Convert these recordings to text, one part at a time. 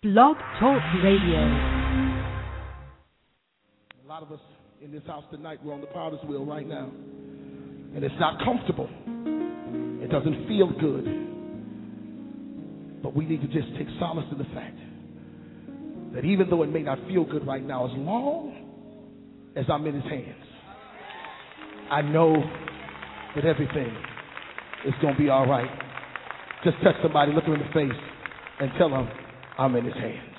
Blog Talk Radio. A lot of us in this house tonight, we're on the potter's wheel right now. And it's not comfortable. It doesn't feel good. But we need to just take solace in the fact that even though it may not feel good right now, as long as I'm in his hands, I know that everything is going to be all right. Just touch somebody, look them in the face, and tell them I'm in his hands.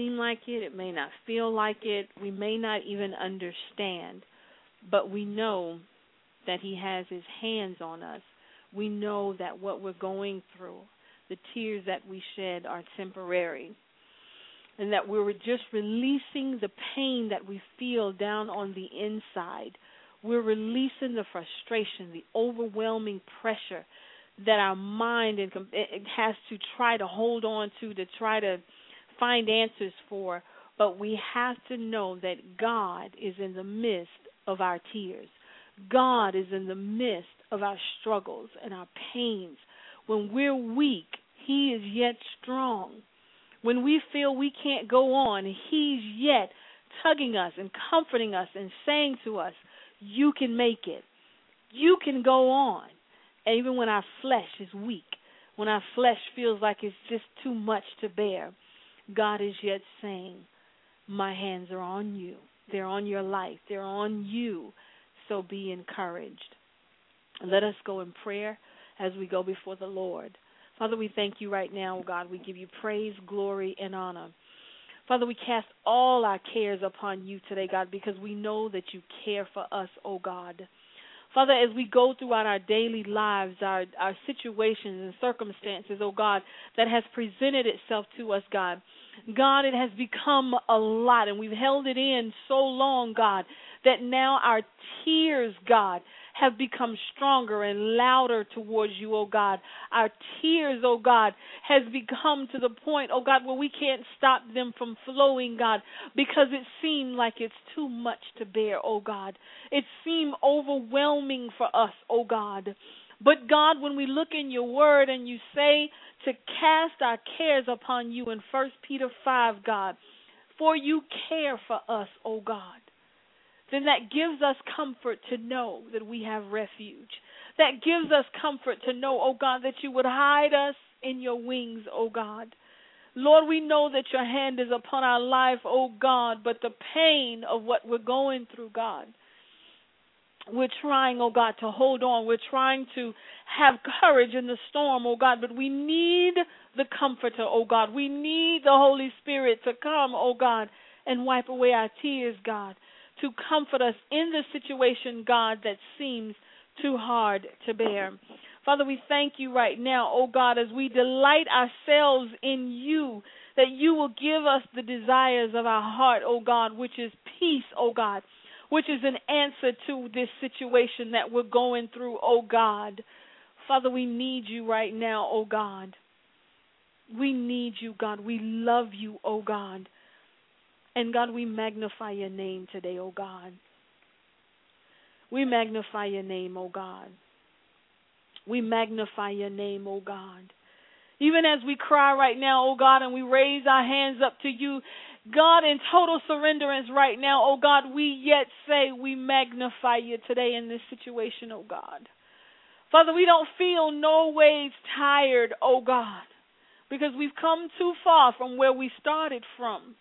Seem like it, it may not feel like it, we may not even understand, but we know that he has his hands on us. We know that what we're going through, the tears that we shed are temporary. And that we're just releasing the pain that we feel down on the inside we're releasing the frustration, the overwhelming pressure that our mind and has to try to hold on to to try to find answers for. But we have to know that God is in the midst of our tears. God is in the midst of our struggles and our pains. When we're weak, He is yet strong. When we feel we can't go on, He's yet tugging us and comforting us and saying to us, You can make it. You can go on. And even when our flesh is weak, when our flesh feels like it's just too much to bear, God is yet saying, My hands are on you. They're on your life. They're on you. So be encouraged. Let us go in prayer as we go before the Lord. Father, we thank you right now, oh God. We give you praise, glory, and honor. Father, we cast all our cares upon you today, God, because we know that you care for us, oh God. Father, as we go throughout our daily lives, our, our situations and circumstances, oh God, that has presented itself to us, God. God, it has become a lot, and we've held it in so long, God, that now our tears, God, have become stronger and louder towards you, oh God. Our tears, oh God, has become to the point, oh God, where we can't stop them from flowing, God, because it seemed like it's too much to bear, oh God. It seemed overwhelming for us, oh God. But God, when we look in your word and you say to cast our cares upon you in First Peter 5, God, for you care for us, O God, then that gives us comfort to know that we have refuge. That gives us comfort to know, oh God, that you would hide us in your wings, oh God. Lord, we know that your hand is upon our life, O God, but the pain of what we're going through, God, we're trying, oh God, to hold on. We're trying to have courage in the storm, oh God, but we need the comforter, oh God. We need the Holy Spirit to come, oh God, and wipe away our tears, God, to comfort us in the situation, God, that seems too hard to bear. Father, we thank you right now, oh God, as we delight ourselves in you, that you will give us the desires of our heart, oh God, which is peace, oh God which is an answer to this situation that we're going through, oh God. Father, we need you right now, oh God. We need you, God. We love you, oh God. And God, we magnify your name today, oh God. We magnify your name, oh God. We magnify your name, oh God. Even as we cry right now, oh God, and we raise our hands up to you, God, in total surrenderance right now, oh God, we yet say we magnify you today in this situation, oh God. Father, we don't feel no ways tired, oh God, because we've come too far from where we started from.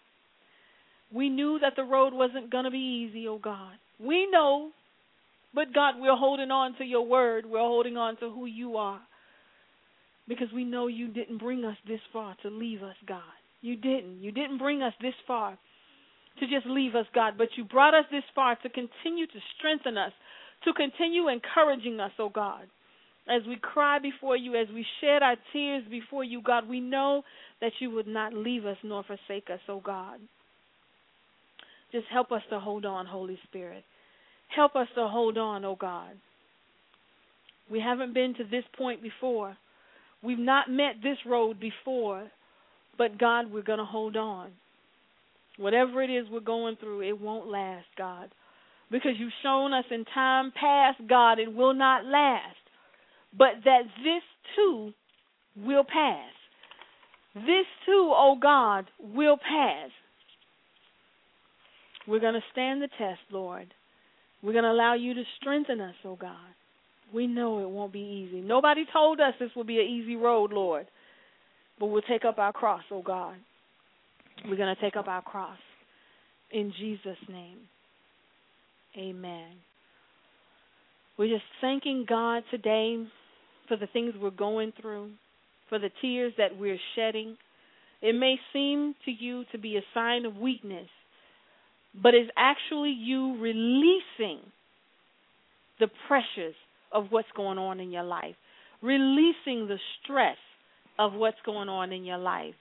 We knew that the road wasn't going to be easy, oh God. We know, but God, we're holding on to your word. We're holding on to who you are because we know you didn't bring us this far to leave us, God. You didn't. You didn't bring us this far to just leave us, God, but you brought us this far to continue to strengthen us, to continue encouraging us, oh God. As we cry before you, as we shed our tears before you, God, we know that you would not leave us nor forsake us, oh God. Just help us to hold on, Holy Spirit. Help us to hold on, oh God. We haven't been to this point before. We've not met this road before. But God, we're going to hold on. Whatever it is we're going through, it won't last, God. Because you've shown us in time past, God, it will not last. But that this too will pass. This too, oh God, will pass. We're going to stand the test, Lord. We're going to allow you to strengthen us, oh God. We know it won't be easy. Nobody told us this will be an easy road, Lord. But we'll take up our cross, oh God. We're going to take up our cross. In Jesus' name. Amen. We're just thanking God today for the things we're going through, for the tears that we're shedding. It may seem to you to be a sign of weakness, but it's actually you releasing the pressures of what's going on in your life, releasing the stress of what's going on in your life.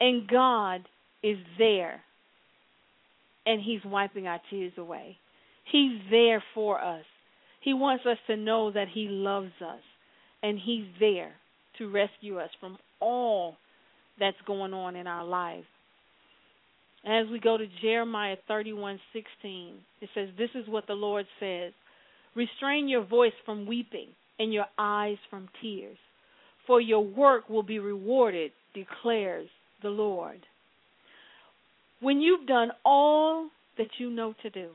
And God is there. And He's wiping our tears away. He's there for us. He wants us to know that He loves us. And He's there to rescue us from all that's going on in our life. As we go to Jeremiah 31:16, it says, "This is what the Lord says: Restrain your voice from weeping and your eyes from tears for your work will be rewarded, declares the Lord. When you've done all that you know to do,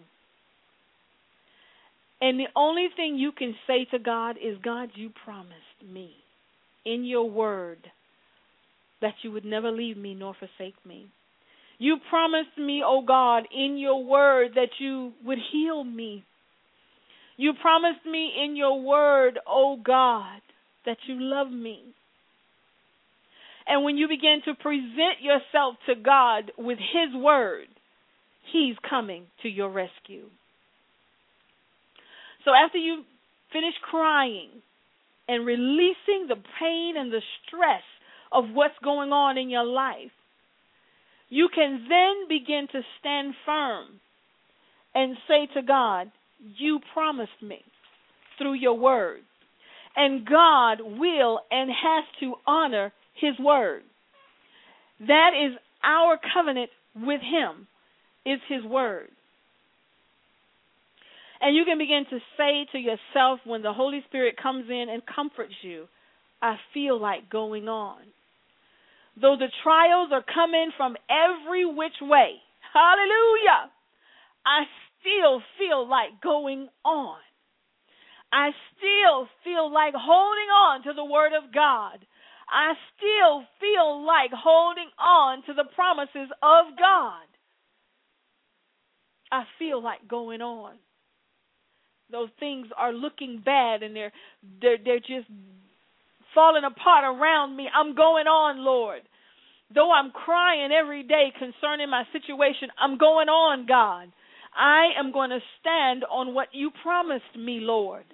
and the only thing you can say to God is, God, you promised me in your word that you would never leave me nor forsake me. You promised me, O oh God, in your word that you would heal me. You promised me in your word, O oh God, that you love me. And when you begin to present yourself to God with His word, He's coming to your rescue. So after you finish crying and releasing the pain and the stress of what's going on in your life, you can then begin to stand firm and say to God, You promised me through your word. And God will and has to honor his word. That is our covenant with him, is his word. And you can begin to say to yourself when the Holy Spirit comes in and comforts you, I feel like going on. Though the trials are coming from every which way, hallelujah, I still feel like going on. I still feel like holding on to the Word of God. I still feel like holding on to the promises of God. I feel like going on. Those things are looking bad and they're they're they're just falling apart around me. I'm going on, Lord. Though I'm crying every day concerning my situation, I'm going on, God. I am going to stand on what you promised me, Lord.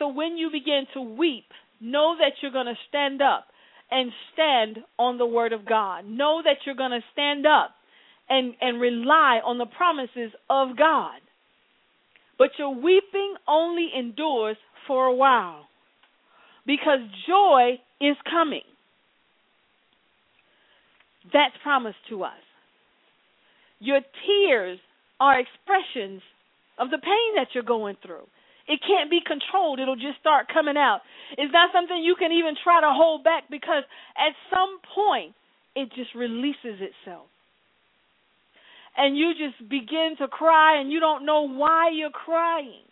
So when you begin to weep, know that you're going to stand up and stand on the word of God. Know that you're going to stand up and, and rely on the promises of God. But your weeping only endures for a while because joy is coming. That's promised to us. Your tears are expressions of the pain that you're going through. It can't be controlled. It'll just start coming out. It's not something you can even try to hold back because at some point it just releases itself. And you just begin to cry and you don't know why you're crying.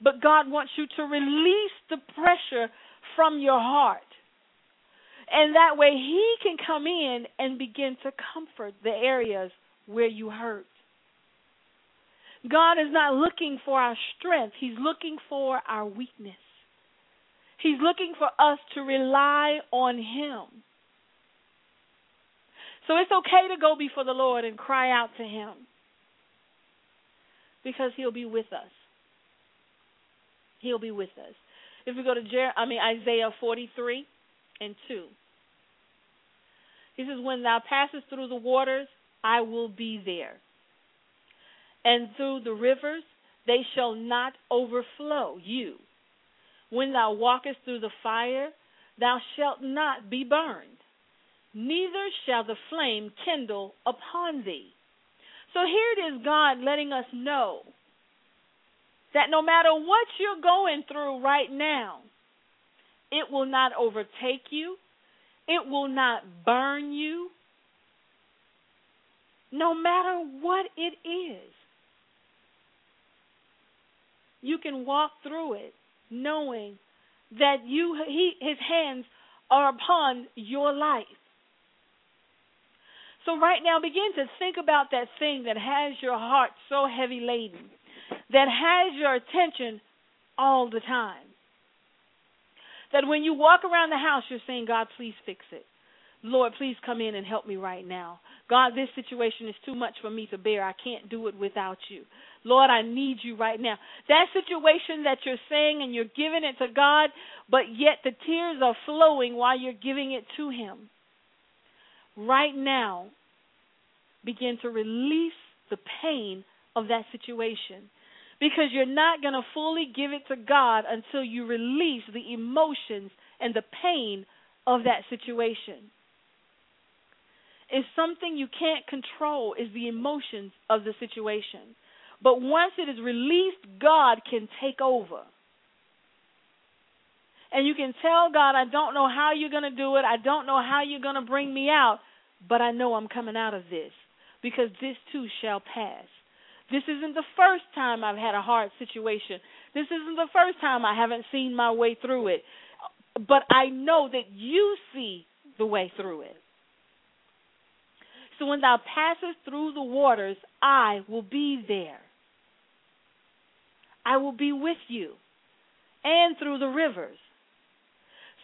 But God wants you to release the pressure from your heart. And that way He can come in and begin to comfort the areas where you hurt. God is not looking for our strength, He's looking for our weakness. He's looking for us to rely on Him. So it's okay to go before the Lord and cry out to Him because He'll be with us. He'll be with us. If we go to Jer- I mean Isaiah 43 and 2. He says, When thou passest through the waters, I will be there and through the rivers they shall not overflow you. When thou walkest through the fire, thou shalt not be burned, neither shall the flame kindle upon thee. So here it is God letting us know that no matter what you're going through right now, it will not overtake you, it will not burn you, no matter what it is you can walk through it knowing that you he his hands are upon your life. So right now begin to think about that thing that has your heart so heavy laden, that has your attention all the time. That when you walk around the house you're saying, God, please fix it. Lord, please come in and help me right now. God, this situation is too much for me to bear. I can't do it without you. Lord, I need you right now. That situation that you're saying and you're giving it to God, but yet the tears are flowing while you're giving it to Him. Right now, begin to release the pain of that situation. Because you're not going to fully give it to God until you release the emotions and the pain of that situation. It's something you can't control is the emotions of the situation. But once it is released, God can take over. And you can tell God, I don't know how you're going to do it. I don't know how you're going to bring me out, but I know I'm coming out of this because this too shall pass. This isn't the first time I've had a hard situation. This isn't the first time I haven't seen my way through it. But I know that you see the way through it. So when thou passest through the waters, I will be there. I will be with you, and through the rivers.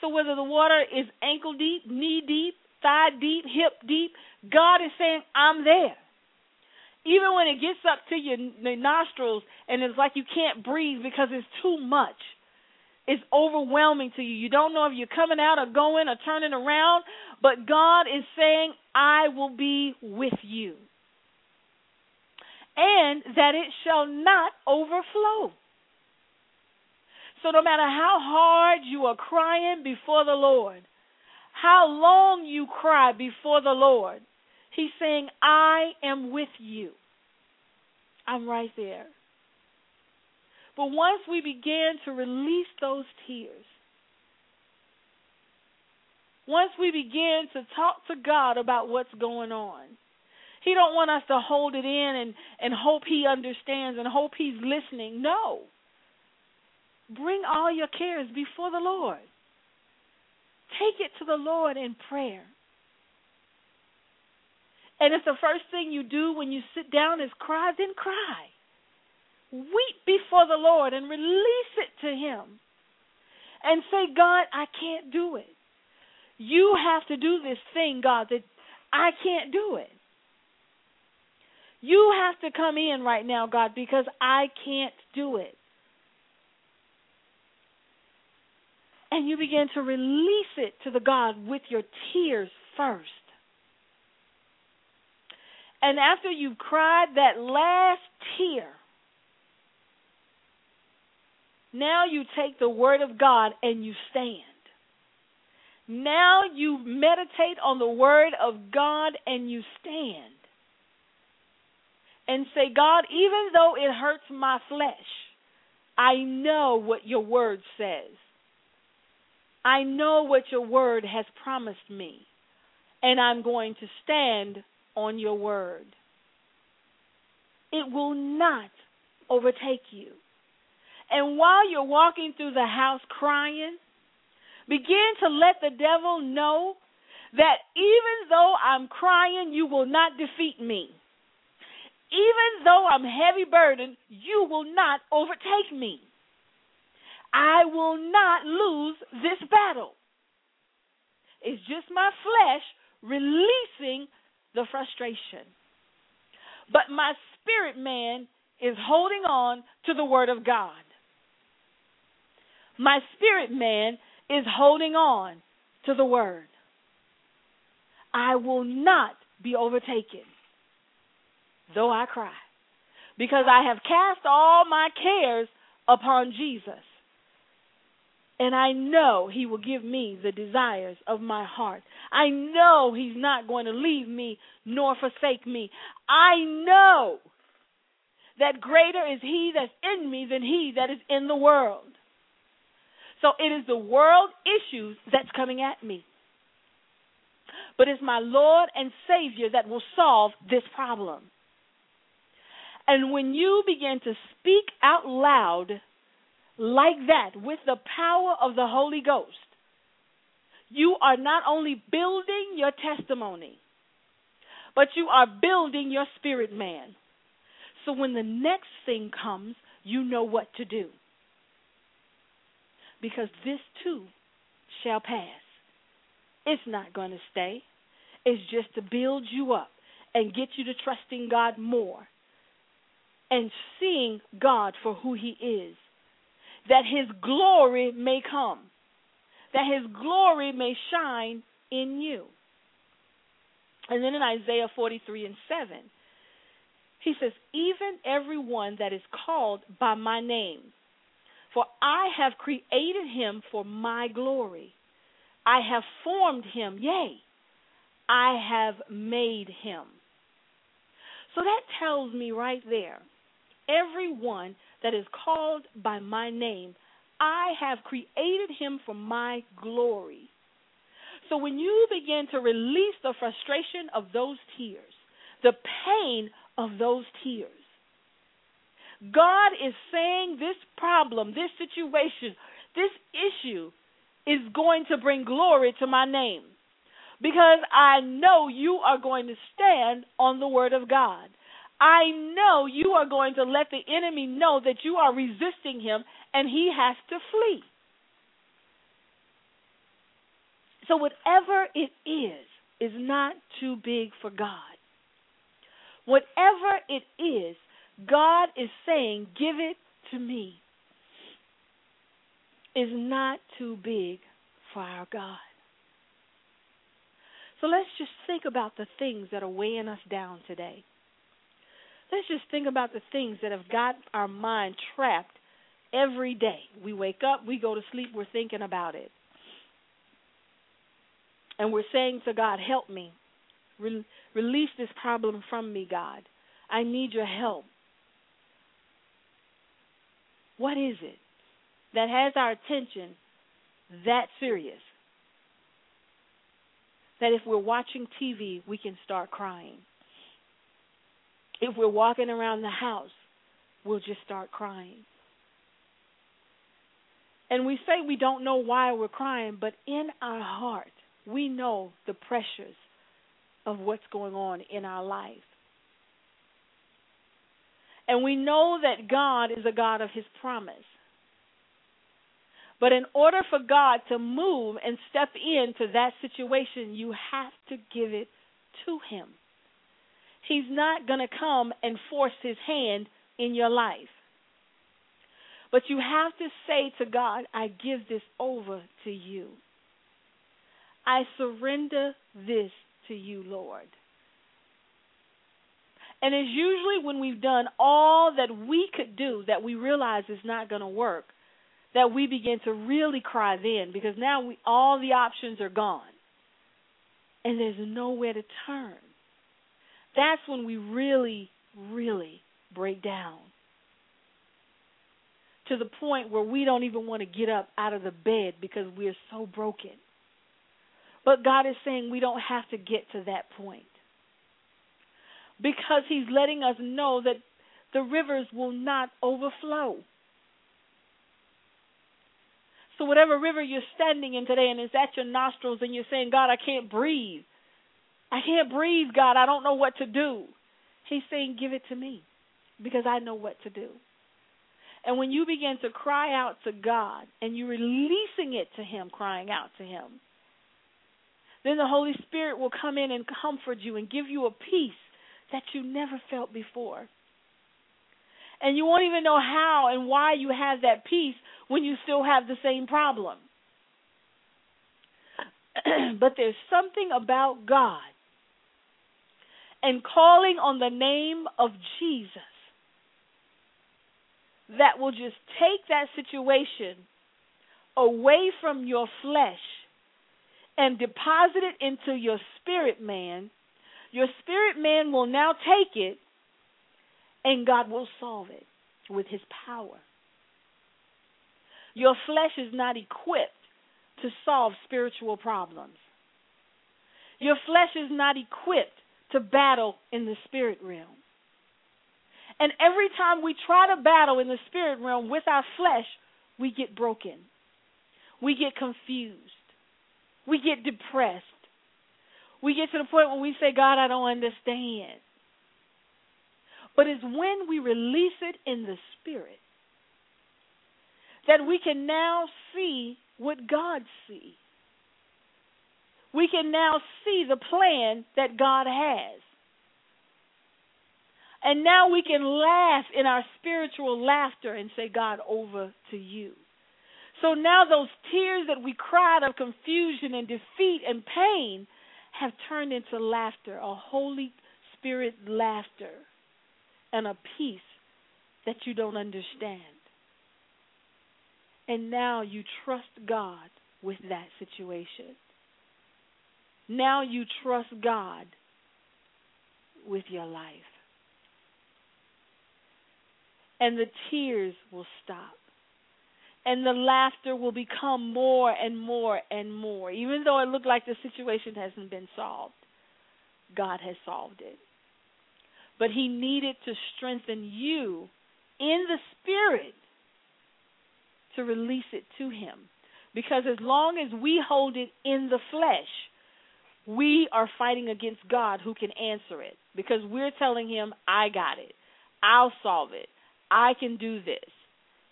So whether the water is ankle deep, knee deep, thigh deep, hip deep, God is saying, I'm there. Even when it gets up to your nostrils and it's like you can't breathe because it's too much. It's overwhelming to you. You don't know if you're coming out or going or turning around, but God is saying, I will be with you. and that it shall not overflow. So, no matter how hard you are crying before the Lord, how long you cry before the Lord, He's saying, I am with you. I'm right there. But once we begin to release those tears, once we begin to talk to God about what's going on, He don't want us to hold it in and, and hope He understands and hope He's listening. No. Bring all your cares before the Lord. Take it to the Lord in prayer. And if the first thing you do when you sit down is cry, then cry. Weep before the Lord and release it to Him. And say, God, I can't do it. You have to do this thing, God, that I can't do it. You have to come in right now, God, because I can't do it. And you begin to release it to the God with your tears first. And after you've cried that last tear, now you take the Word of God and you stand. Now you meditate on the Word of God and you stand. And say, God, even though it hurts my flesh, I know what your Word says. I know what your Word has promised me. And I'm going to stand on your Word. It will not overtake you. And while you're walking through the house crying, begin to let the devil know that even though I'm crying, you will not defeat me. Even though I'm heavy burdened, you will not overtake me. I will not lose this battle. It's just my flesh releasing the frustration. But my spirit man is holding on to the word of God. My spirit man is holding on to the word. I will not be overtaken, though I cry, because I have cast all my cares upon Jesus. And I know He will give me the desires of my heart. I know He's not going to leave me nor forsake me. I know that greater is He that's in me than He that is in the world. So it is the world issues that's coming at me. But it's my Lord and Savior that will solve this problem. And when you begin to speak out loud like that with the power of the Holy Ghost, you are not only building your testimony, but you are building your spirit man. So when the next thing comes, you know what to do because this too shall pass. It's not going to stay. It's just to build you up and get you to trusting God more and seeing God for who He is, that His glory may come, that His glory may shine in you. And then in Isaiah 43 and 7, he says, Even everyone that is called by my name, for I have created him for my glory. I have formed him, yea, I have made him. So that tells me right there everyone that is called by my name, I have created him for my glory. So when you begin to release the frustration of those tears, the pain of those tears, God is saying this problem, this situation, this issue is going to bring glory to my name. Because I know you are going to stand on the word of God. I know you are going to let the enemy know that you are resisting him and he has to flee. So, whatever it is, is not too big for God. Whatever it is, God is saying, Give it to me, is not too big for our God. So let's just think about the things that are weighing us down today. let's just think about the things that have got our mind trapped every day. We wake up, we go to sleep, we're thinking about it. And we're saying to God, Help me. Re- release this problem from me, God. I need your help. What is it that has our attention that serious? That if we're watching TV, we can start crying. If we're walking around the house, we'll just start crying. And we say we don't know why we're crying, but in our heart, we know the pressures of what's going on in our life. And we know that God is a God of His promise. But in order for God to move and step into that situation, you have to give it to Him. He's not going to come and force His hand in your life. But you have to say to God, I give this over to you. I surrender this to you, Lord. And it's usually when we've done all that we could do that we realize it's not going to work that we begin to really cry then because now we all the options are gone and there's nowhere to turn. That's when we really, really break down to the point where we don't even want to get up out of the bed because we're so broken. But God is saying we don't have to get to that point because He's letting us know that the rivers will not overflow. So, whatever river you're standing in today and it's at your nostrils and you're saying, God, I can't breathe. I can't breathe, God. I don't know what to do. He's saying, Give it to me because I know what to do. And when you begin to cry out to God and you're releasing it to Him, crying out to Him, then the Holy Spirit will come in and comfort you and give you a peace that you never felt before. And you won't even know how and why you have that peace when you still have the same problem. but there's something about God and calling on the name of Jesus that will just take that situation away from your flesh and deposit it into your spirit man. Your spirit man will now take it and God will solve it with his power. Your flesh is not equipped to solve spiritual problems. Your flesh is not equipped to battle in the spirit realm. And every time we try to battle in the spirit realm with our flesh, we get broken. We get confused. We get depressed. We get to the point where we say, God, I don't understand. But it's when we release it in the spirit that we can now see what God sees. We can now see the plan that God has. And now we can laugh in our spiritual laughter and say, God, over to you. So now those tears that we cried of confusion and defeat and pain have turned into laughter, a Holy Spirit laughter, and a peace that you don't understand. And now you trust God with that situation. Now you trust God with your life. And the tears will stop. And the laughter will become more and more and more. Even though it looked like the situation hasn't been solved, God has solved it. But He needed to strengthen you in the spirit to release it to him. Because as long as we hold it in the flesh, we are fighting against God who can answer it. Because we're telling him, I got it. I'll solve it. I can do this.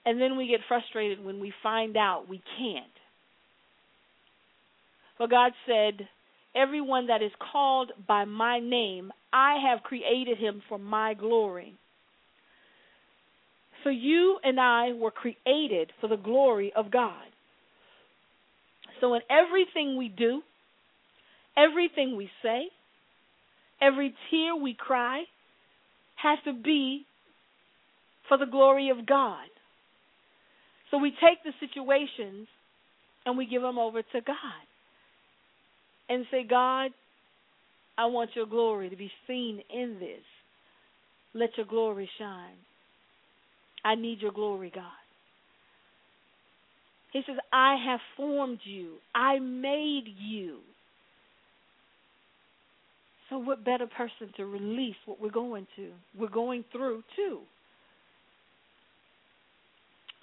And then we get frustrated when we find out we can't. But God said, Everyone that is called by my name, I have created him for my glory. So you and I were created for the glory of God. So in everything we do, everything we say, every tear we cry has to be for the glory of God. So we take the situations and we give them over to God and say, God, I want your glory to be seen in this. Let your glory shine. I need your glory, God. He says, I have formed you, I made you. So, what better person to release what we're going to? We're going through, too.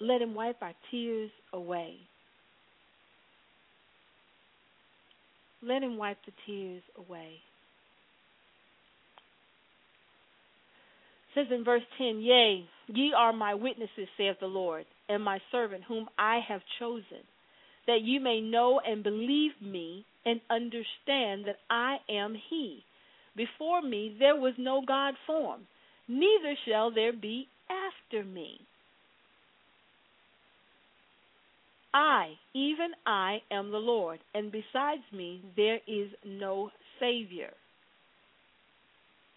Let him wipe our tears away. Let him wipe the tears away. It says in verse 10, Yea, ye are my witnesses, saith the Lord, and my servant whom I have chosen, that you may know and believe me and understand that I am he. Before me there was no God formed, neither shall there be after me. I, even I, am the Lord, and besides me there is no Savior.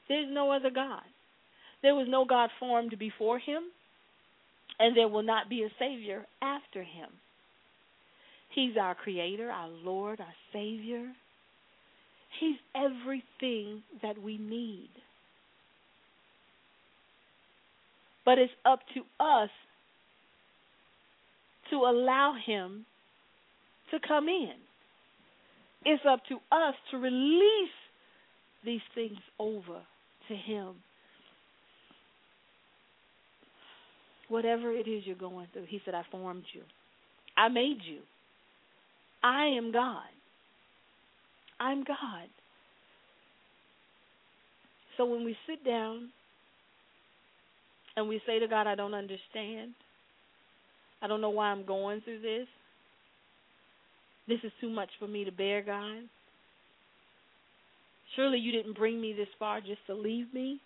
There's no other God. There was no God formed before him, and there will not be a Savior after him. He's our Creator, our Lord, our Savior. He's everything that we need. But it's up to us to allow Him to come in. It's up to us to release these things over to Him. Whatever it is you're going through, He said, I formed you, I made you. I am God. I'm God. So when we sit down and we say to God, I don't understand, I don't know why I'm going through this, this is too much for me to bear, God. Surely you didn't bring me this far just to leave me.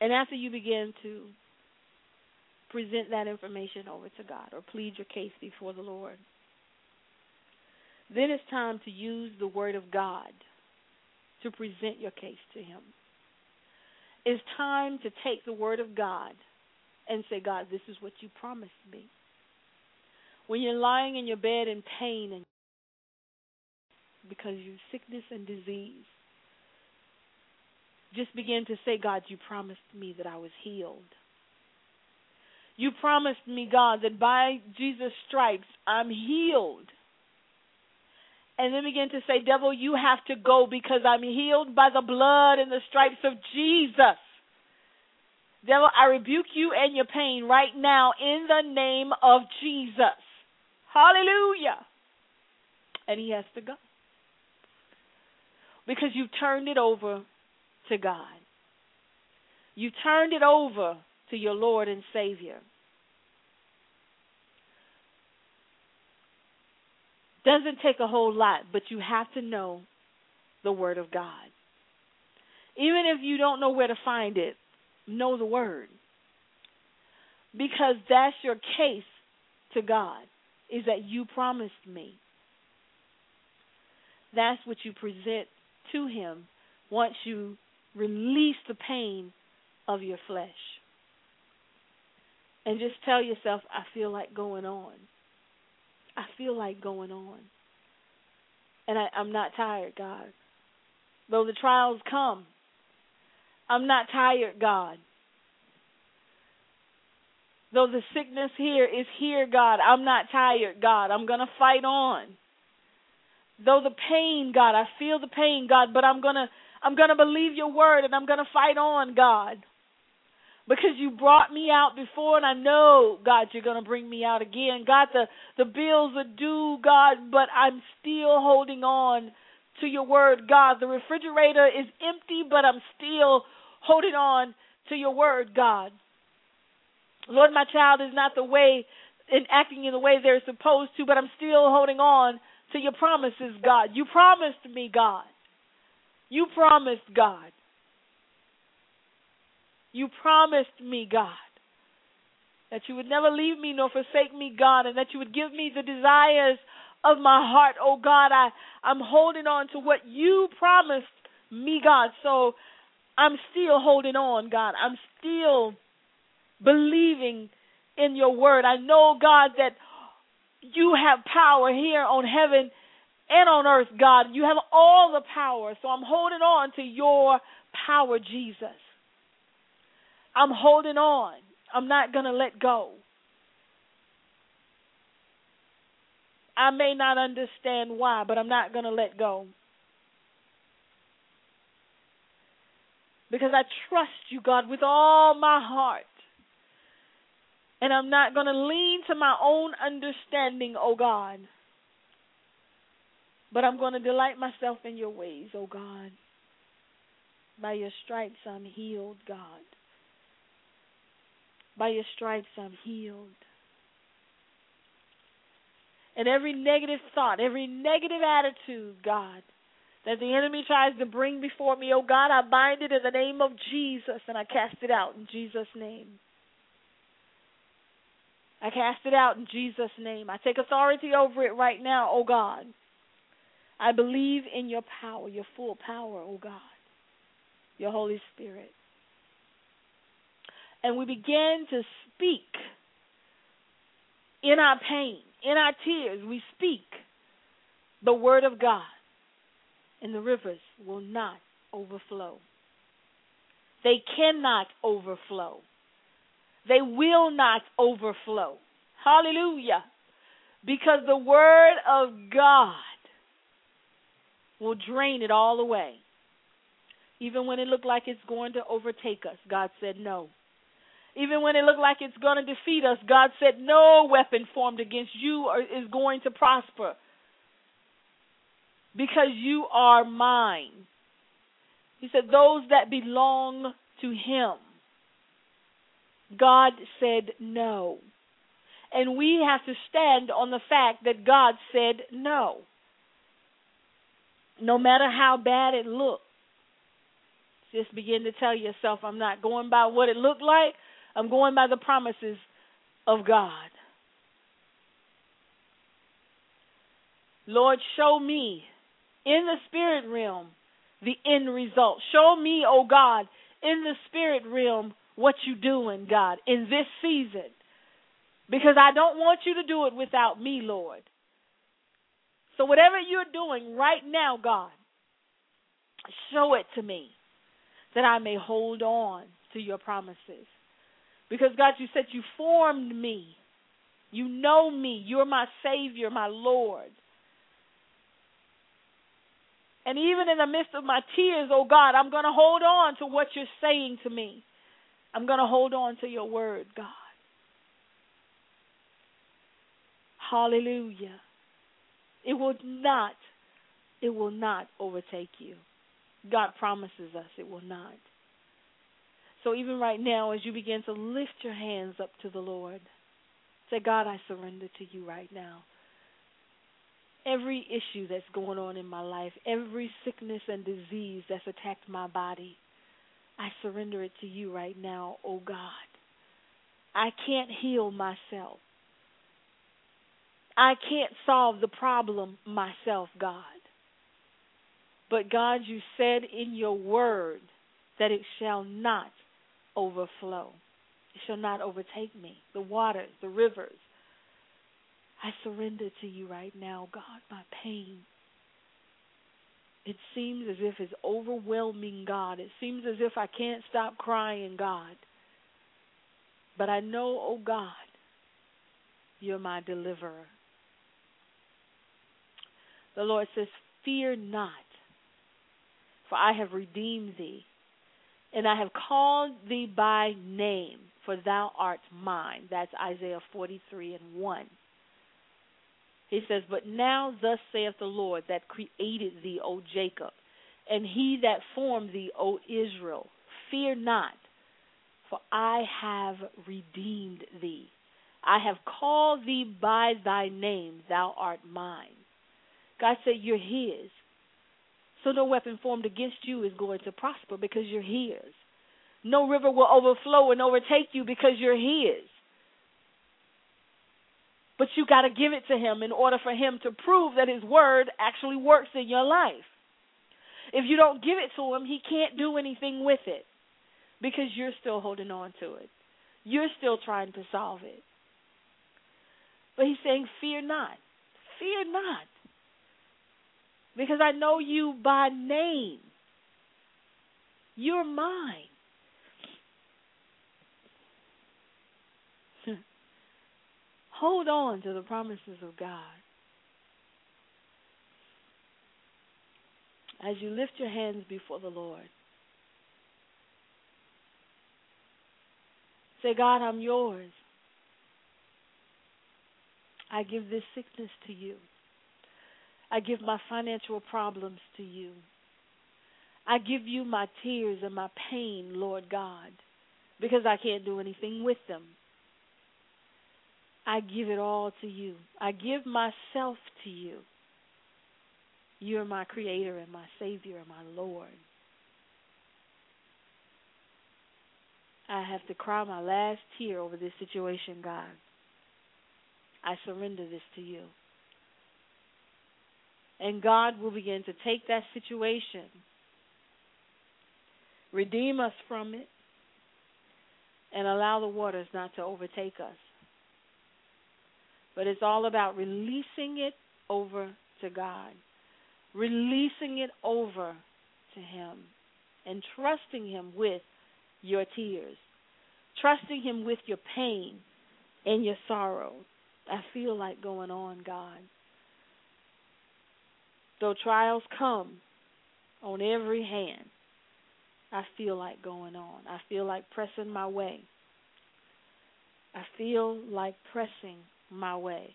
And after you begin to present that information over to God or plead your case before the Lord, then it's time to use the Word of God to present your case to Him. It's time to take the Word of God and say, God, this is what you promised me. When you're lying in your bed in pain and because of sickness and disease, just begin to say, God, you promised me that I was healed. You promised me, God, that by Jesus' stripes I'm healed. And then begin to say, Devil, you have to go because I'm healed by the blood and the stripes of Jesus. Devil, I rebuke you and your pain right now in the name of Jesus. Hallelujah. And he has to go. Because you turned it over to God. You turned it over to your Lord and Savior. Doesn't take a whole lot, but you have to know the Word of God. Even if you don't know where to find it, know the Word. Because that's your case to God, is that you promised me. That's what you present to Him once you release the pain of your flesh. And just tell yourself, I feel like going on. I feel like going on. And I, I'm not tired, God. Though the trials come, I'm not tired, God. Though the sickness here is here, God, I'm not tired, God. I'm going to fight on. Though the pain, God, I feel the pain, God, but I'm going to I'm going to believe your word and I'm going to fight on, God. Because you brought me out before and I know, God, you're going to bring me out again. God, the, the bills are due, God, but I'm still holding on to your word, God. The refrigerator is empty, but I'm still holding on to your word, God. Lord, my child is not the way and acting in the way they're supposed to, but I'm still holding on to your promises, God. You promised me, God. You promised, God. You promised me, God, that you would never leave me nor forsake me, God, and that you would give me the desires of my heart. Oh God, I, I'm holding on to what you promised me, God. So I'm still holding on, God. I'm still believing in your word. I know, God, that you have power here on heaven and on earth, God. You have all the power. So I'm holding on to your power, Jesus. I'm holding on. I'm not going to let go. I may not understand why, but I'm not going to let go. Because I trust you, God, with all my heart. And I'm not going to lean to my own understanding, oh God. But I'm going to delight myself in your ways, oh God. By your stripes I'm healed, God. By your stripes I'm healed. And every negative thought, every negative attitude, God, that the enemy tries to bring before me, oh God, I bind it in the name of Jesus and I cast it out in Jesus' name. I cast it out in Jesus' name. I take authority over it right now, oh God. I believe in your power, your full power, oh God, your Holy Spirit. And we begin to speak in our pain, in our tears, we speak the word of God, and the rivers will not overflow. They cannot overflow. They will not overflow. Hallelujah. Because the word of God will drain it all away. Even when it looked like it's going to overtake us, God said no. Even when it looked like it's going to defeat us, God said, No weapon formed against you is going to prosper because you are mine. He said, Those that belong to Him. God said no. And we have to stand on the fact that God said no. No matter how bad it looked. Just begin to tell yourself, I'm not going by what it looked like. I'm going by the promises of God. Lord, show me in the spirit realm the end result. Show me, oh God, in the spirit realm what you're doing, God, in this season. Because I don't want you to do it without me, Lord. So whatever you're doing right now, God, show it to me that I may hold on to your promises. Because, God, you said you formed me. You know me. You're my Savior, my Lord. And even in the midst of my tears, oh God, I'm going to hold on to what you're saying to me. I'm going to hold on to your word, God. Hallelujah. It will not, it will not overtake you. God promises us it will not. So even right now, as you begin to lift your hands up to the Lord, say, God, I surrender to you right now. Every issue that's going on in my life, every sickness and disease that's attacked my body, I surrender it to you right now, oh God. I can't heal myself. I can't solve the problem myself, God. But God, you said in your word that it shall not overflow. It shall not overtake me. The waters, the rivers. I surrender to you right now, God, my pain. It seems as if it's overwhelming, God. It seems as if I can't stop crying, God. But I know, oh God, you're my deliverer. The Lord says, Fear not, for I have redeemed thee and I have called thee by name, for thou art mine. That's Isaiah 43 and 1. He says, But now thus saith the Lord that created thee, O Jacob, and he that formed thee, O Israel, fear not, for I have redeemed thee. I have called thee by thy name, thou art mine. God said, You're his. So no weapon formed against you is going to prosper because you're His. No river will overflow and overtake you because you're His. But you got to give it to Him in order for Him to prove that His word actually works in your life. If you don't give it to him, he can't do anything with it because you're still holding on to it. You're still trying to solve it. But he's saying, Fear not. Fear not. Because I know you by name. You're mine. Hold on to the promises of God. As you lift your hands before the Lord, say, God, I'm yours. I give this sickness to you. I give my financial problems to you. I give you my tears and my pain, Lord God, because I can't do anything with them. I give it all to you. I give myself to you. You're my creator and my savior and my Lord. I have to cry my last tear over this situation, God. I surrender this to you. And God will begin to take that situation, redeem us from it, and allow the waters not to overtake us. But it's all about releasing it over to God, releasing it over to Him, and trusting Him with your tears, trusting Him with your pain and your sorrow. I feel like going on, God. Though trials come on every hand, I feel like going on. I feel like pressing my way. I feel like pressing my way.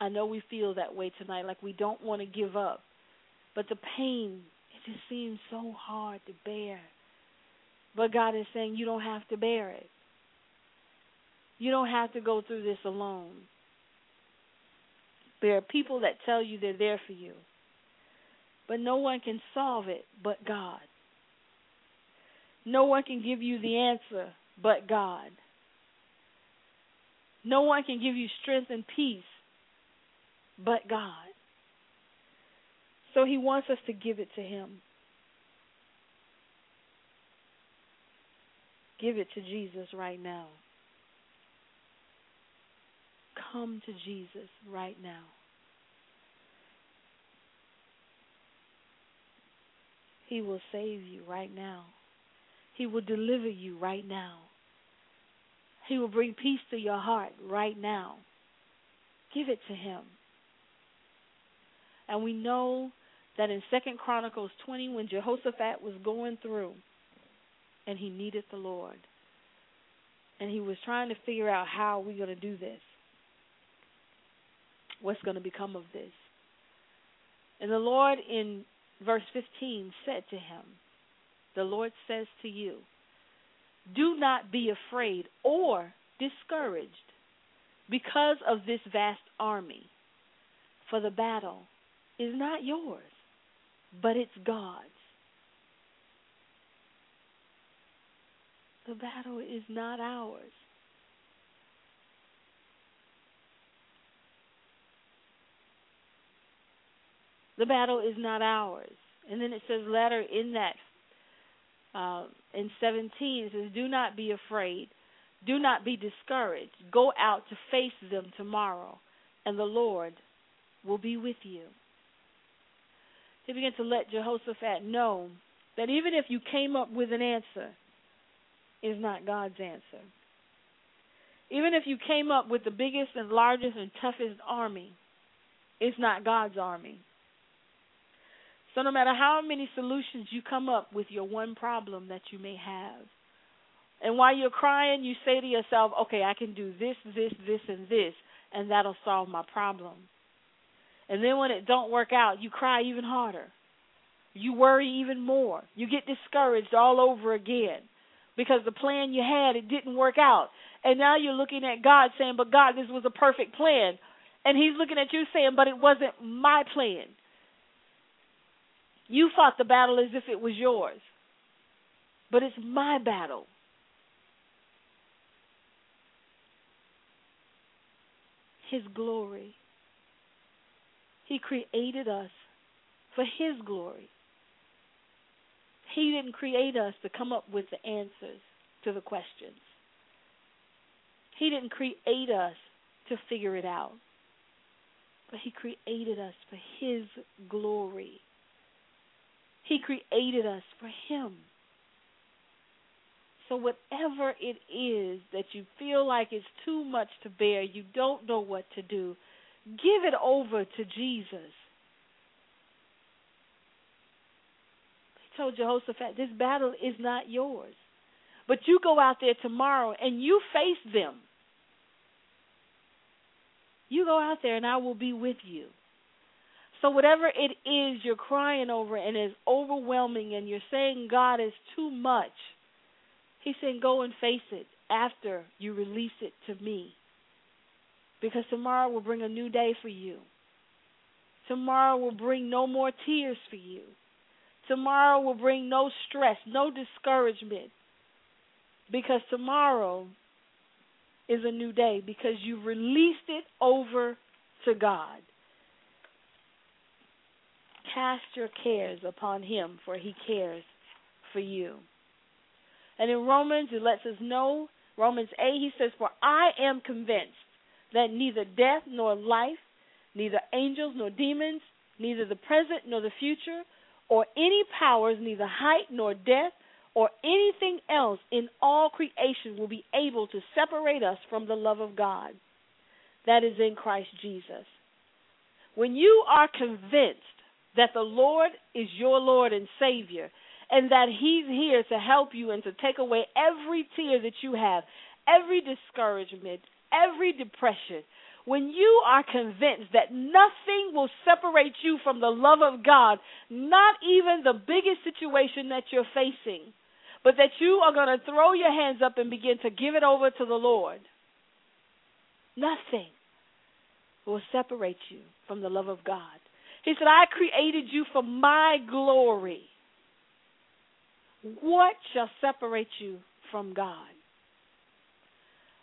I know we feel that way tonight, like we don't want to give up. But the pain, it just seems so hard to bear. But God is saying you don't have to bear it. You don't have to go through this alone. There are people that tell you they're there for you. But no one can solve it but God. No one can give you the answer but God. No one can give you strength and peace but God. So he wants us to give it to him. Give it to Jesus right now. Come to Jesus right now. He will save you right now. He will deliver you right now. He will bring peace to your heart right now. Give it to him. And we know that in Second Chronicles 20 when Jehoshaphat was going through and he needed the Lord and he was trying to figure out how we're going to do this? What's going to become of this? And the Lord in verse 15 said to him, the Lord says to you, do not be afraid or discouraged because of this vast army, for the battle is not yours, but it's God's. The battle is not ours. The battle is not ours. And then it says later in that uh, in 17 it says, "Do not be afraid, do not be discouraged. Go out to face them tomorrow, and the Lord will be with you." He began to let Jehoshaphat know that even if you came up with an answer, is not God's answer. Even if you came up with the biggest and largest and toughest army, it's not God's army. So no matter how many solutions you come up with your one problem that you may have, and while you're crying, you say to yourself, okay, I can do this, this, this, and this, and that'll solve my problem. And then when it don't work out, you cry even harder. You worry even more. You get discouraged all over again because the plan you had it didn't work out. And now you're looking at God saying, "But God, this was a perfect plan." And he's looking at you saying, "But it wasn't my plan." You fought the battle as if it was yours. But it's my battle. His glory. He created us for His glory. He didn't create us to come up with the answers to the questions. He didn't create us to figure it out. But He created us for His glory. He created us for Him. So, whatever it is that you feel like is too much to bear, you don't know what to do, give it over to Jesus. He told Jehoshaphat, This battle is not yours. But you go out there tomorrow and you face them. You go out there and I will be with you. So, whatever it is you're crying over and is overwhelming, and you're saying, God is too much, He's saying, go and face it after you release it to me. Because tomorrow will bring a new day for you. Tomorrow will bring no more tears for you. Tomorrow will bring no stress, no discouragement. Because tomorrow is a new day because you've released it over to God. Cast your cares upon Him, for He cares for you. And in Romans, it lets us know, Romans 8, he says, For I am convinced that neither death nor life, neither angels nor demons, neither the present nor the future, or any powers, neither height nor depth, or anything else in all creation will be able to separate us from the love of God that is in Christ Jesus. When you are convinced that the Lord is your Lord and Savior, and that He's here to help you and to take away every tear that you have, every discouragement, every depression. When you are convinced that nothing will separate you from the love of God, not even the biggest situation that you're facing, but that you are going to throw your hands up and begin to give it over to the Lord, nothing will separate you from the love of God. He said, I created you for my glory. What shall separate you from God?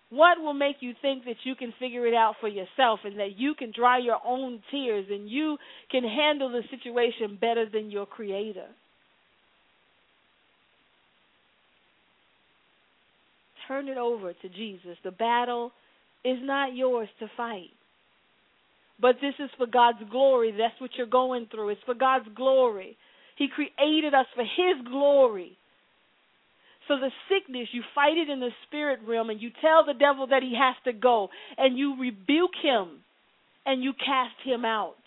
What will make you think that you can figure it out for yourself and that you can dry your own tears and you can handle the situation better than your Creator? Turn it over to Jesus. The battle is not yours to fight. But this is for God's glory. That's what you're going through. It's for God's glory. He created us for His glory. So the sickness, you fight it in the spirit realm and you tell the devil that he has to go and you rebuke him and you cast him out.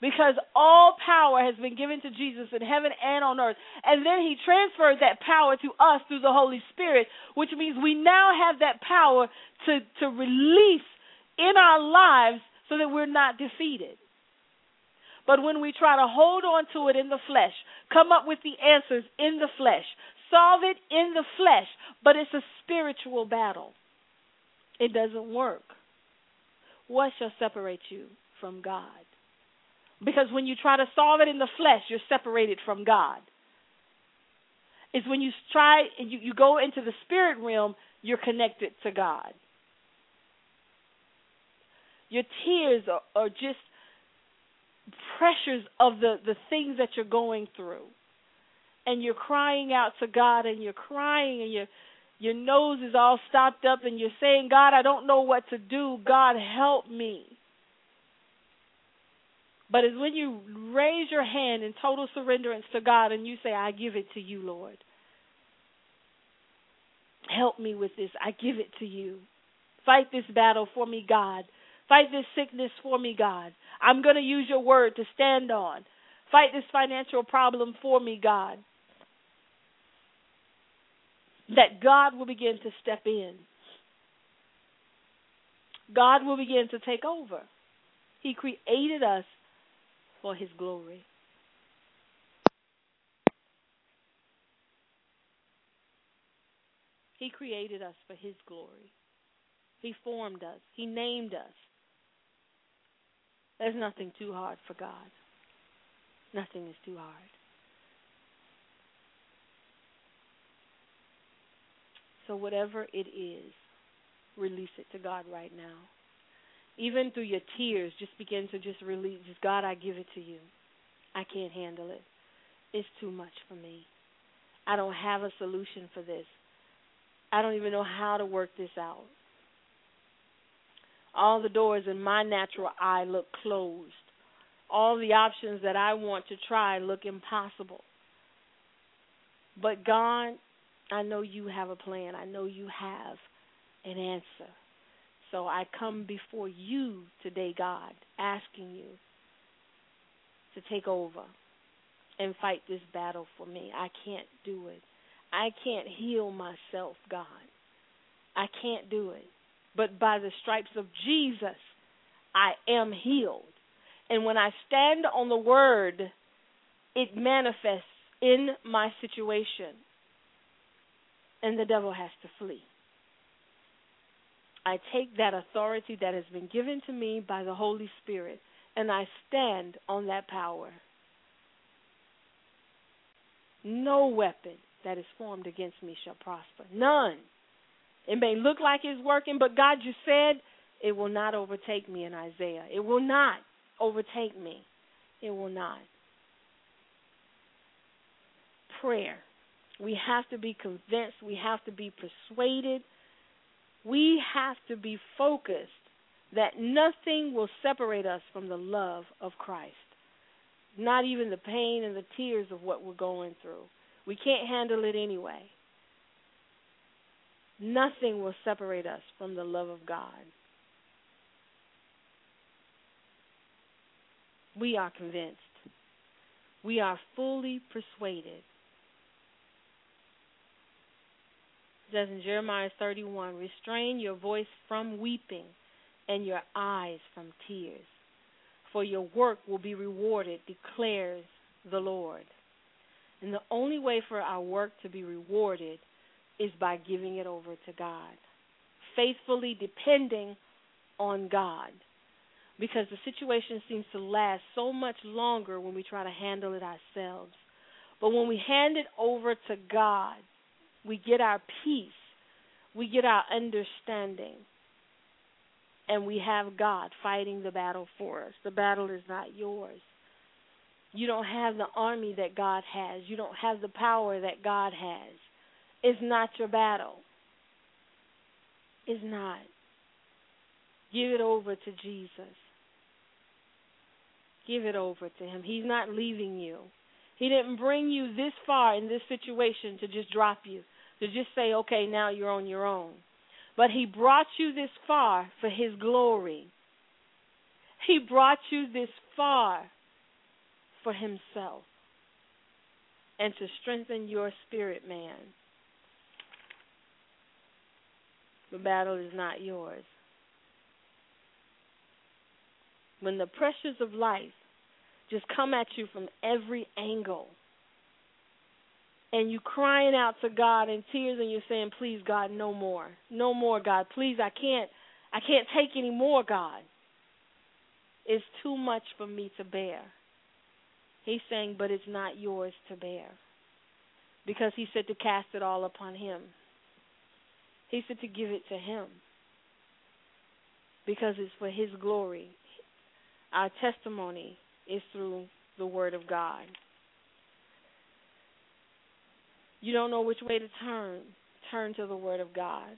Because all power has been given to Jesus in heaven and on earth. And then he transferred that power to us through the Holy Spirit, which means we now have that power to, to release in our lives so that we're not defeated. But when we try to hold on to it in the flesh, come up with the answers in the flesh, solve it in the flesh, but it's a spiritual battle, it doesn't work. What shall separate you from God? Because when you try to solve it in the flesh, you're separated from God. It's when you try and you, you go into the spirit realm, you're connected to God. Your tears are, are just pressures of the, the things that you're going through. And you're crying out to God and you're crying and your your nose is all stopped up and you're saying, God, I don't know what to do. God, help me. But it's when you raise your hand in total surrenderance to God and you say, I give it to you, Lord. Help me with this. I give it to you. Fight this battle for me, God. Fight this sickness for me, God. I'm going to use your word to stand on. Fight this financial problem for me, God. That God will begin to step in. God will begin to take over. He created us for His glory. He created us for His glory. He formed us. He named us. There's nothing too hard for God. Nothing is too hard. So, whatever it is, release it to God right now. even through your tears, just begin to just release. Just God, I give it to you. I can't handle it. It's too much for me. I don't have a solution for this. I don't even know how to work this out. All the doors in my natural eye look closed. All the options that I want to try look impossible. But God, I know you have a plan. I know you have an answer. So I come before you today, God, asking you to take over and fight this battle for me. I can't do it. I can't heal myself, God. I can't do it. But by the stripes of Jesus, I am healed. And when I stand on the word, it manifests in my situation. And the devil has to flee. I take that authority that has been given to me by the Holy Spirit and I stand on that power. No weapon that is formed against me shall prosper. None. It may look like it's working, but God, you said it will not overtake me in Isaiah. It will not overtake me. It will not. Prayer. We have to be convinced. We have to be persuaded. We have to be focused that nothing will separate us from the love of Christ. Not even the pain and the tears of what we're going through. We can't handle it anyway. Nothing will separate us from the love of God. We are convinced. We are fully persuaded. It says in Jeremiah 31 Restrain your voice from weeping and your eyes from tears, for your work will be rewarded, declares the Lord. And the only way for our work to be rewarded is by giving it over to God, faithfully depending on God. Because the situation seems to last so much longer when we try to handle it ourselves. But when we hand it over to God, we get our peace, we get our understanding, and we have God fighting the battle for us. The battle is not yours. You don't have the army that God has. You don't have the power that God has. It's not your battle. It's not. Give it over to Jesus. Give it over to Him. He's not leaving you. He didn't bring you this far in this situation to just drop you, to just say, okay, now you're on your own. But He brought you this far for His glory. He brought you this far for Himself and to strengthen your spirit, man. The battle is not yours. When the pressures of life just come at you from every angle, and you crying out to God in tears and you're saying, "Please God, no more. No more God. Please I can't I can't take any more God. It's too much for me to bear." He's saying, "But it's not yours to bear." Because he said to cast it all upon him. He said to give it to him. Because it's for his glory. Our testimony is through the word of God. You don't know which way to turn. Turn to the Word of God.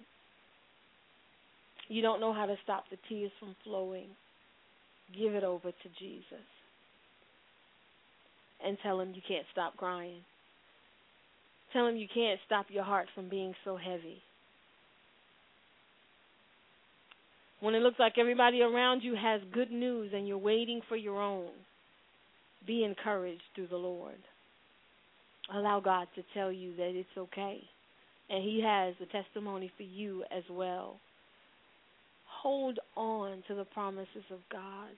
You don't know how to stop the tears from flowing. Give it over to Jesus. And tell Him you can't stop crying. Tell Him you can't stop your heart from being so heavy. When it looks like everybody around you has good news and you're waiting for your own, be encouraged through the Lord allow God to tell you that it's okay. And He has a testimony for you as well. Hold on to the promises of God.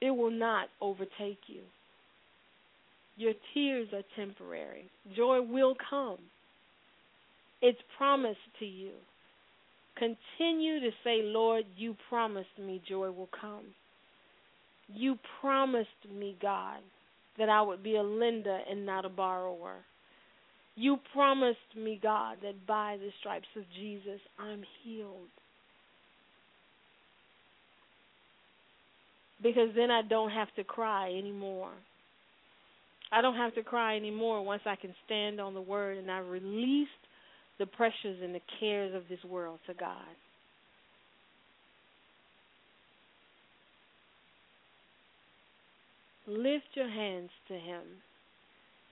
It will not overtake you. Your tears are temporary. Joy will come. It's promised to you. Continue to say, Lord, you promised me joy will come. You promised me, God, that I would be a lender and not a borrower. You promised me, God, that by the stripes of Jesus I'm healed. Because then I don't have to cry anymore. I don't have to cry anymore once I can stand on the word and I released the pressures and the cares of this world to God. Lift your hands to Him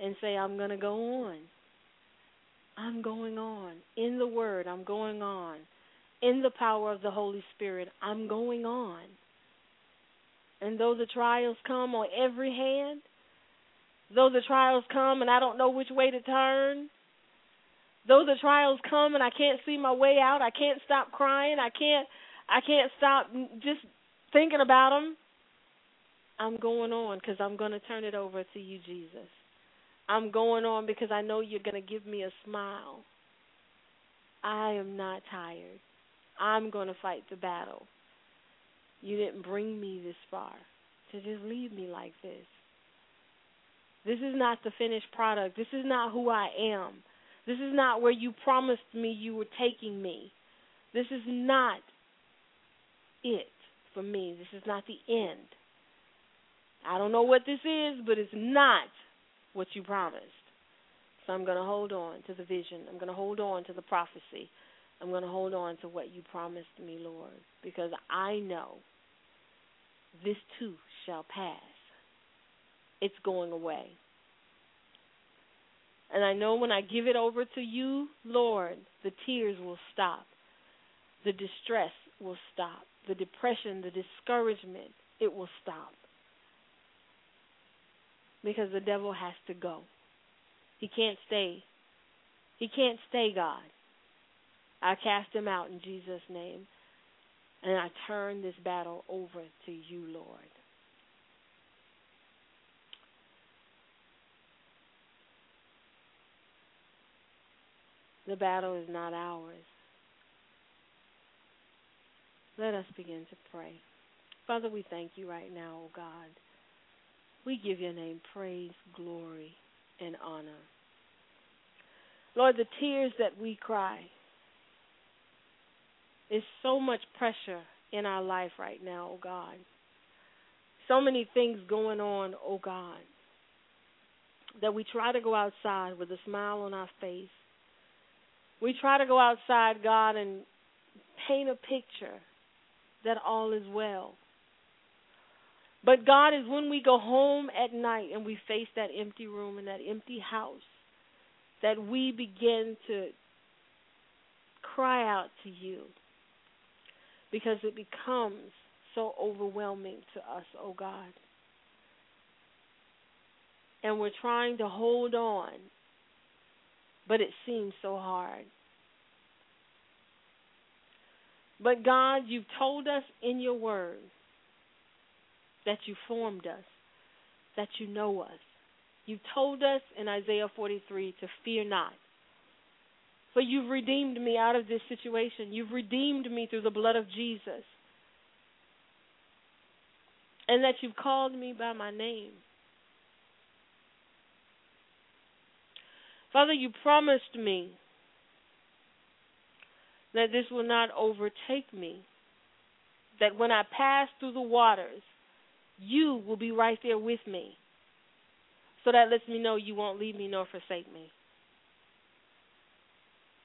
and say, I'm going to go on. I'm going on. In the Word, I'm going on. In the power of the Holy Spirit, I'm going on. And though the trials come on every hand, though the trials come and I don't know which way to turn, though the trials come and I can't see my way out, I can't stop crying, I can't I can't stop just thinking about them. I'm going on because I'm going to turn it over to you, Jesus. I'm going on because I know you're going to give me a smile. I am not tired. I'm going to fight the battle. You didn't bring me this far to just leave me like this. This is not the finished product. This is not who I am. This is not where you promised me you were taking me. This is not it for me. This is not the end. I don't know what this is, but it's not what you promised. So I'm going to hold on to the vision. I'm going to hold on to the prophecy. I'm going to hold on to what you promised me, Lord, because I know this too shall pass. It's going away. And I know when I give it over to you, Lord, the tears will stop. The distress will stop. The depression, the discouragement, it will stop because the devil has to go. He can't stay. He can't stay, God. I cast him out in Jesus' name. And I turn this battle over to you, Lord. The battle is not ours. Let us begin to pray. Father, we thank you right now, O oh God. We give your name praise, glory, and honor. Lord, the tears that we cry is so much pressure in our life right now, oh God. So many things going on, oh God, that we try to go outside with a smile on our face. We try to go outside, God, and paint a picture that all is well. But God is when we go home at night and we face that empty room and that empty house that we begin to cry out to you because it becomes so overwhelming to us, oh God. And we're trying to hold on, but it seems so hard. But God, you've told us in your word that you formed us, that you know us. You told us in Isaiah 43 to fear not. For you've redeemed me out of this situation. You've redeemed me through the blood of Jesus. And that you've called me by my name. Father, you promised me that this will not overtake me. That when I pass through the waters, you will be right there with me. So that lets me know you won't leave me nor forsake me.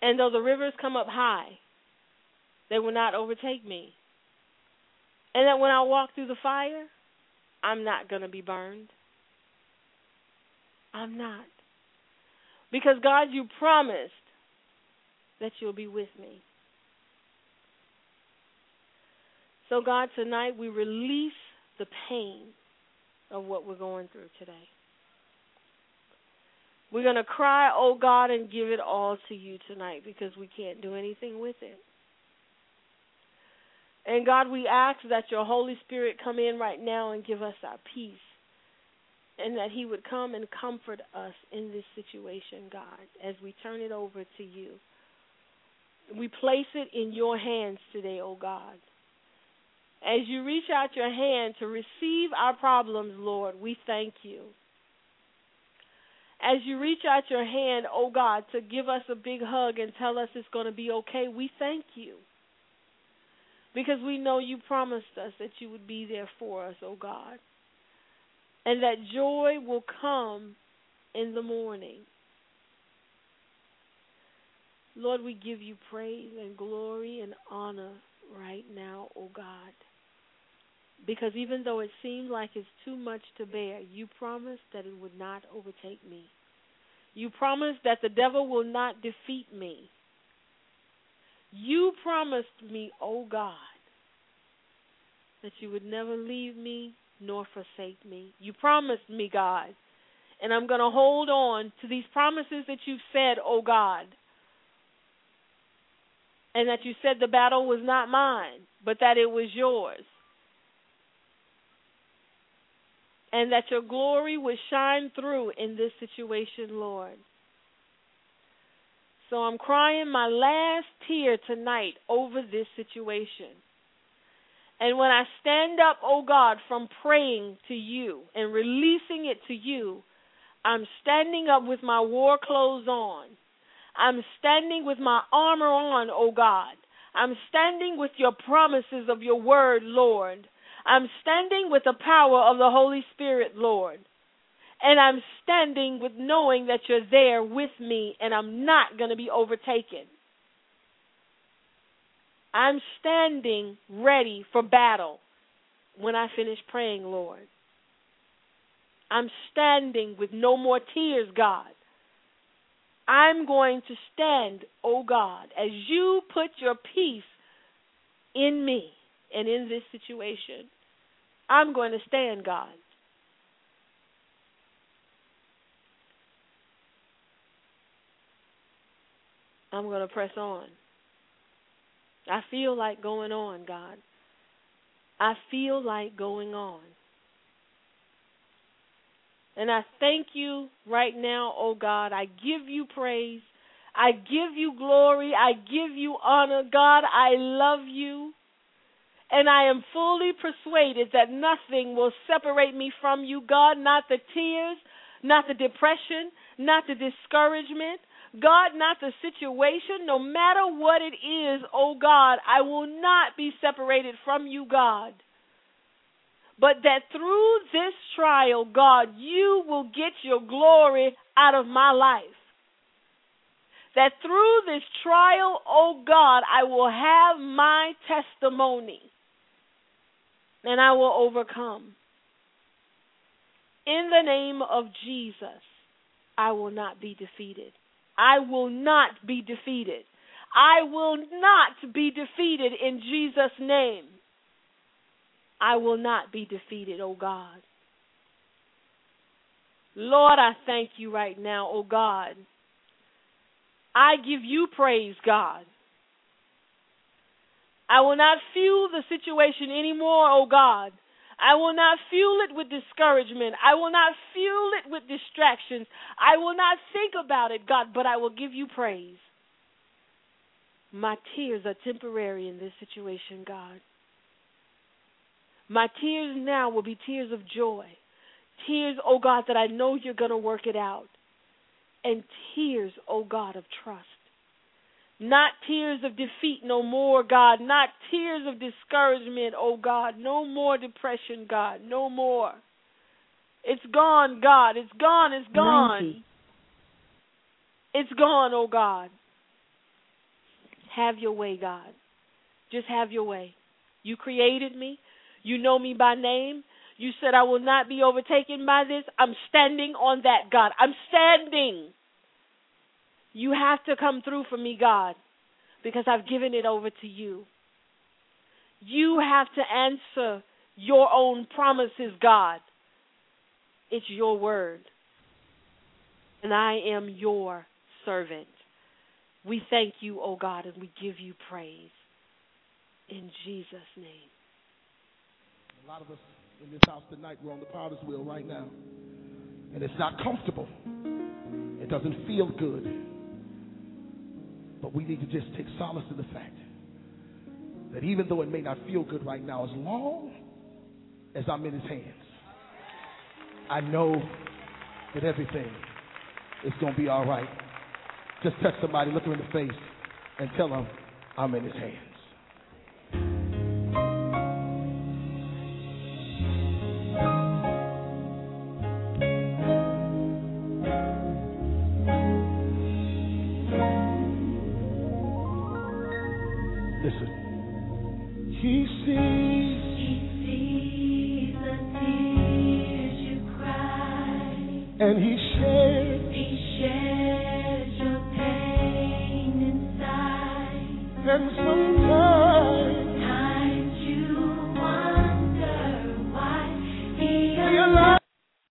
And though the rivers come up high, they will not overtake me. And that when I walk through the fire, I'm not going to be burned. I'm not. Because, God, you promised that you'll be with me. So, God, tonight we release the pain of what we're going through today. We're going to cry, oh God, and give it all to you tonight because we can't do anything with it. And God, we ask that your Holy Spirit come in right now and give us our peace. And that He would come and comfort us in this situation, God, as we turn it over to you. We place it in your hands today, oh God. As you reach out your hand to receive our problems, Lord, we thank you. As you reach out your hand, oh God, to give us a big hug and tell us it's going to be okay, we thank you. because we know you promised us that you would be there for us, oh God. And that joy will come in the morning. Lord, we give you praise and glory and honor right now, oh God. Because even though it seems like it's too much to bear, you promised that it would not overtake me. You promised that the devil will not defeat me. You promised me, oh God, that you would never leave me nor forsake me. You promised me, God. And I'm going to hold on to these promises that you've said, oh God. And that you said the battle was not mine, but that it was yours. And that your glory would shine through in this situation, Lord. So I'm crying my last tear tonight over this situation. And when I stand up, oh God, from praying to you and releasing it to you, I'm standing up with my war clothes on. I'm standing with my armor on, oh God. I'm standing with your promises of your word, Lord. I'm standing with the power of the Holy Spirit, Lord. And I'm standing with knowing that you're there with me and I'm not going to be overtaken. I'm standing ready for battle when I finish praying, Lord. I'm standing with no more tears, God. I'm going to stand, oh God, as you put your peace in me and in this situation. I'm going to stand, God. I'm going to press on. I feel like going on, God. I feel like going on. And I thank you right now, oh God. I give you praise. I give you glory. I give you honor. God, I love you. And I am fully persuaded that nothing will separate me from you, God. Not the tears, not the depression, not the discouragement, God, not the situation, no matter what it is, oh God, I will not be separated from you, God. But that through this trial, God, you will get your glory out of my life. That through this trial, oh God, I will have my testimony and I will overcome. In the name of Jesus, I will not be defeated. I will not be defeated. I will not be defeated in Jesus' name. I will not be defeated, oh God. Lord, I thank you right now, oh God. I give you praise, God. I will not fuel the situation anymore, oh God. I will not fuel it with discouragement. I will not fuel it with distractions. I will not think about it, God, but I will give you praise. My tears are temporary in this situation, God. My tears now will be tears of joy. Tears, oh God, that I know you're going to work it out. And tears, oh God, of trust. Not tears of defeat no more, God. Not tears of discouragement, oh God. No more depression, God. No more. It's gone, God. It's gone. It's gone. 90. It's gone, oh God. Have your way, God. Just have your way. You created me. You know me by name. You said I will not be overtaken by this. I'm standing on that, God. I'm standing. You have to come through for me, God, because I've given it over to you. You have to answer your own promises, God. It's your word. And I am your servant. We thank you, O God, and we give you praise. In Jesus' name. A lot of us in this house tonight, we're on the potter's wheel right now. And it's not comfortable. It doesn't feel good. But we need to just take solace in the fact that even though it may not feel good right now, as long as I'm in his hands, I know that everything is going to be all right. Just touch somebody, look them in the face, and tell them I'm in his hands.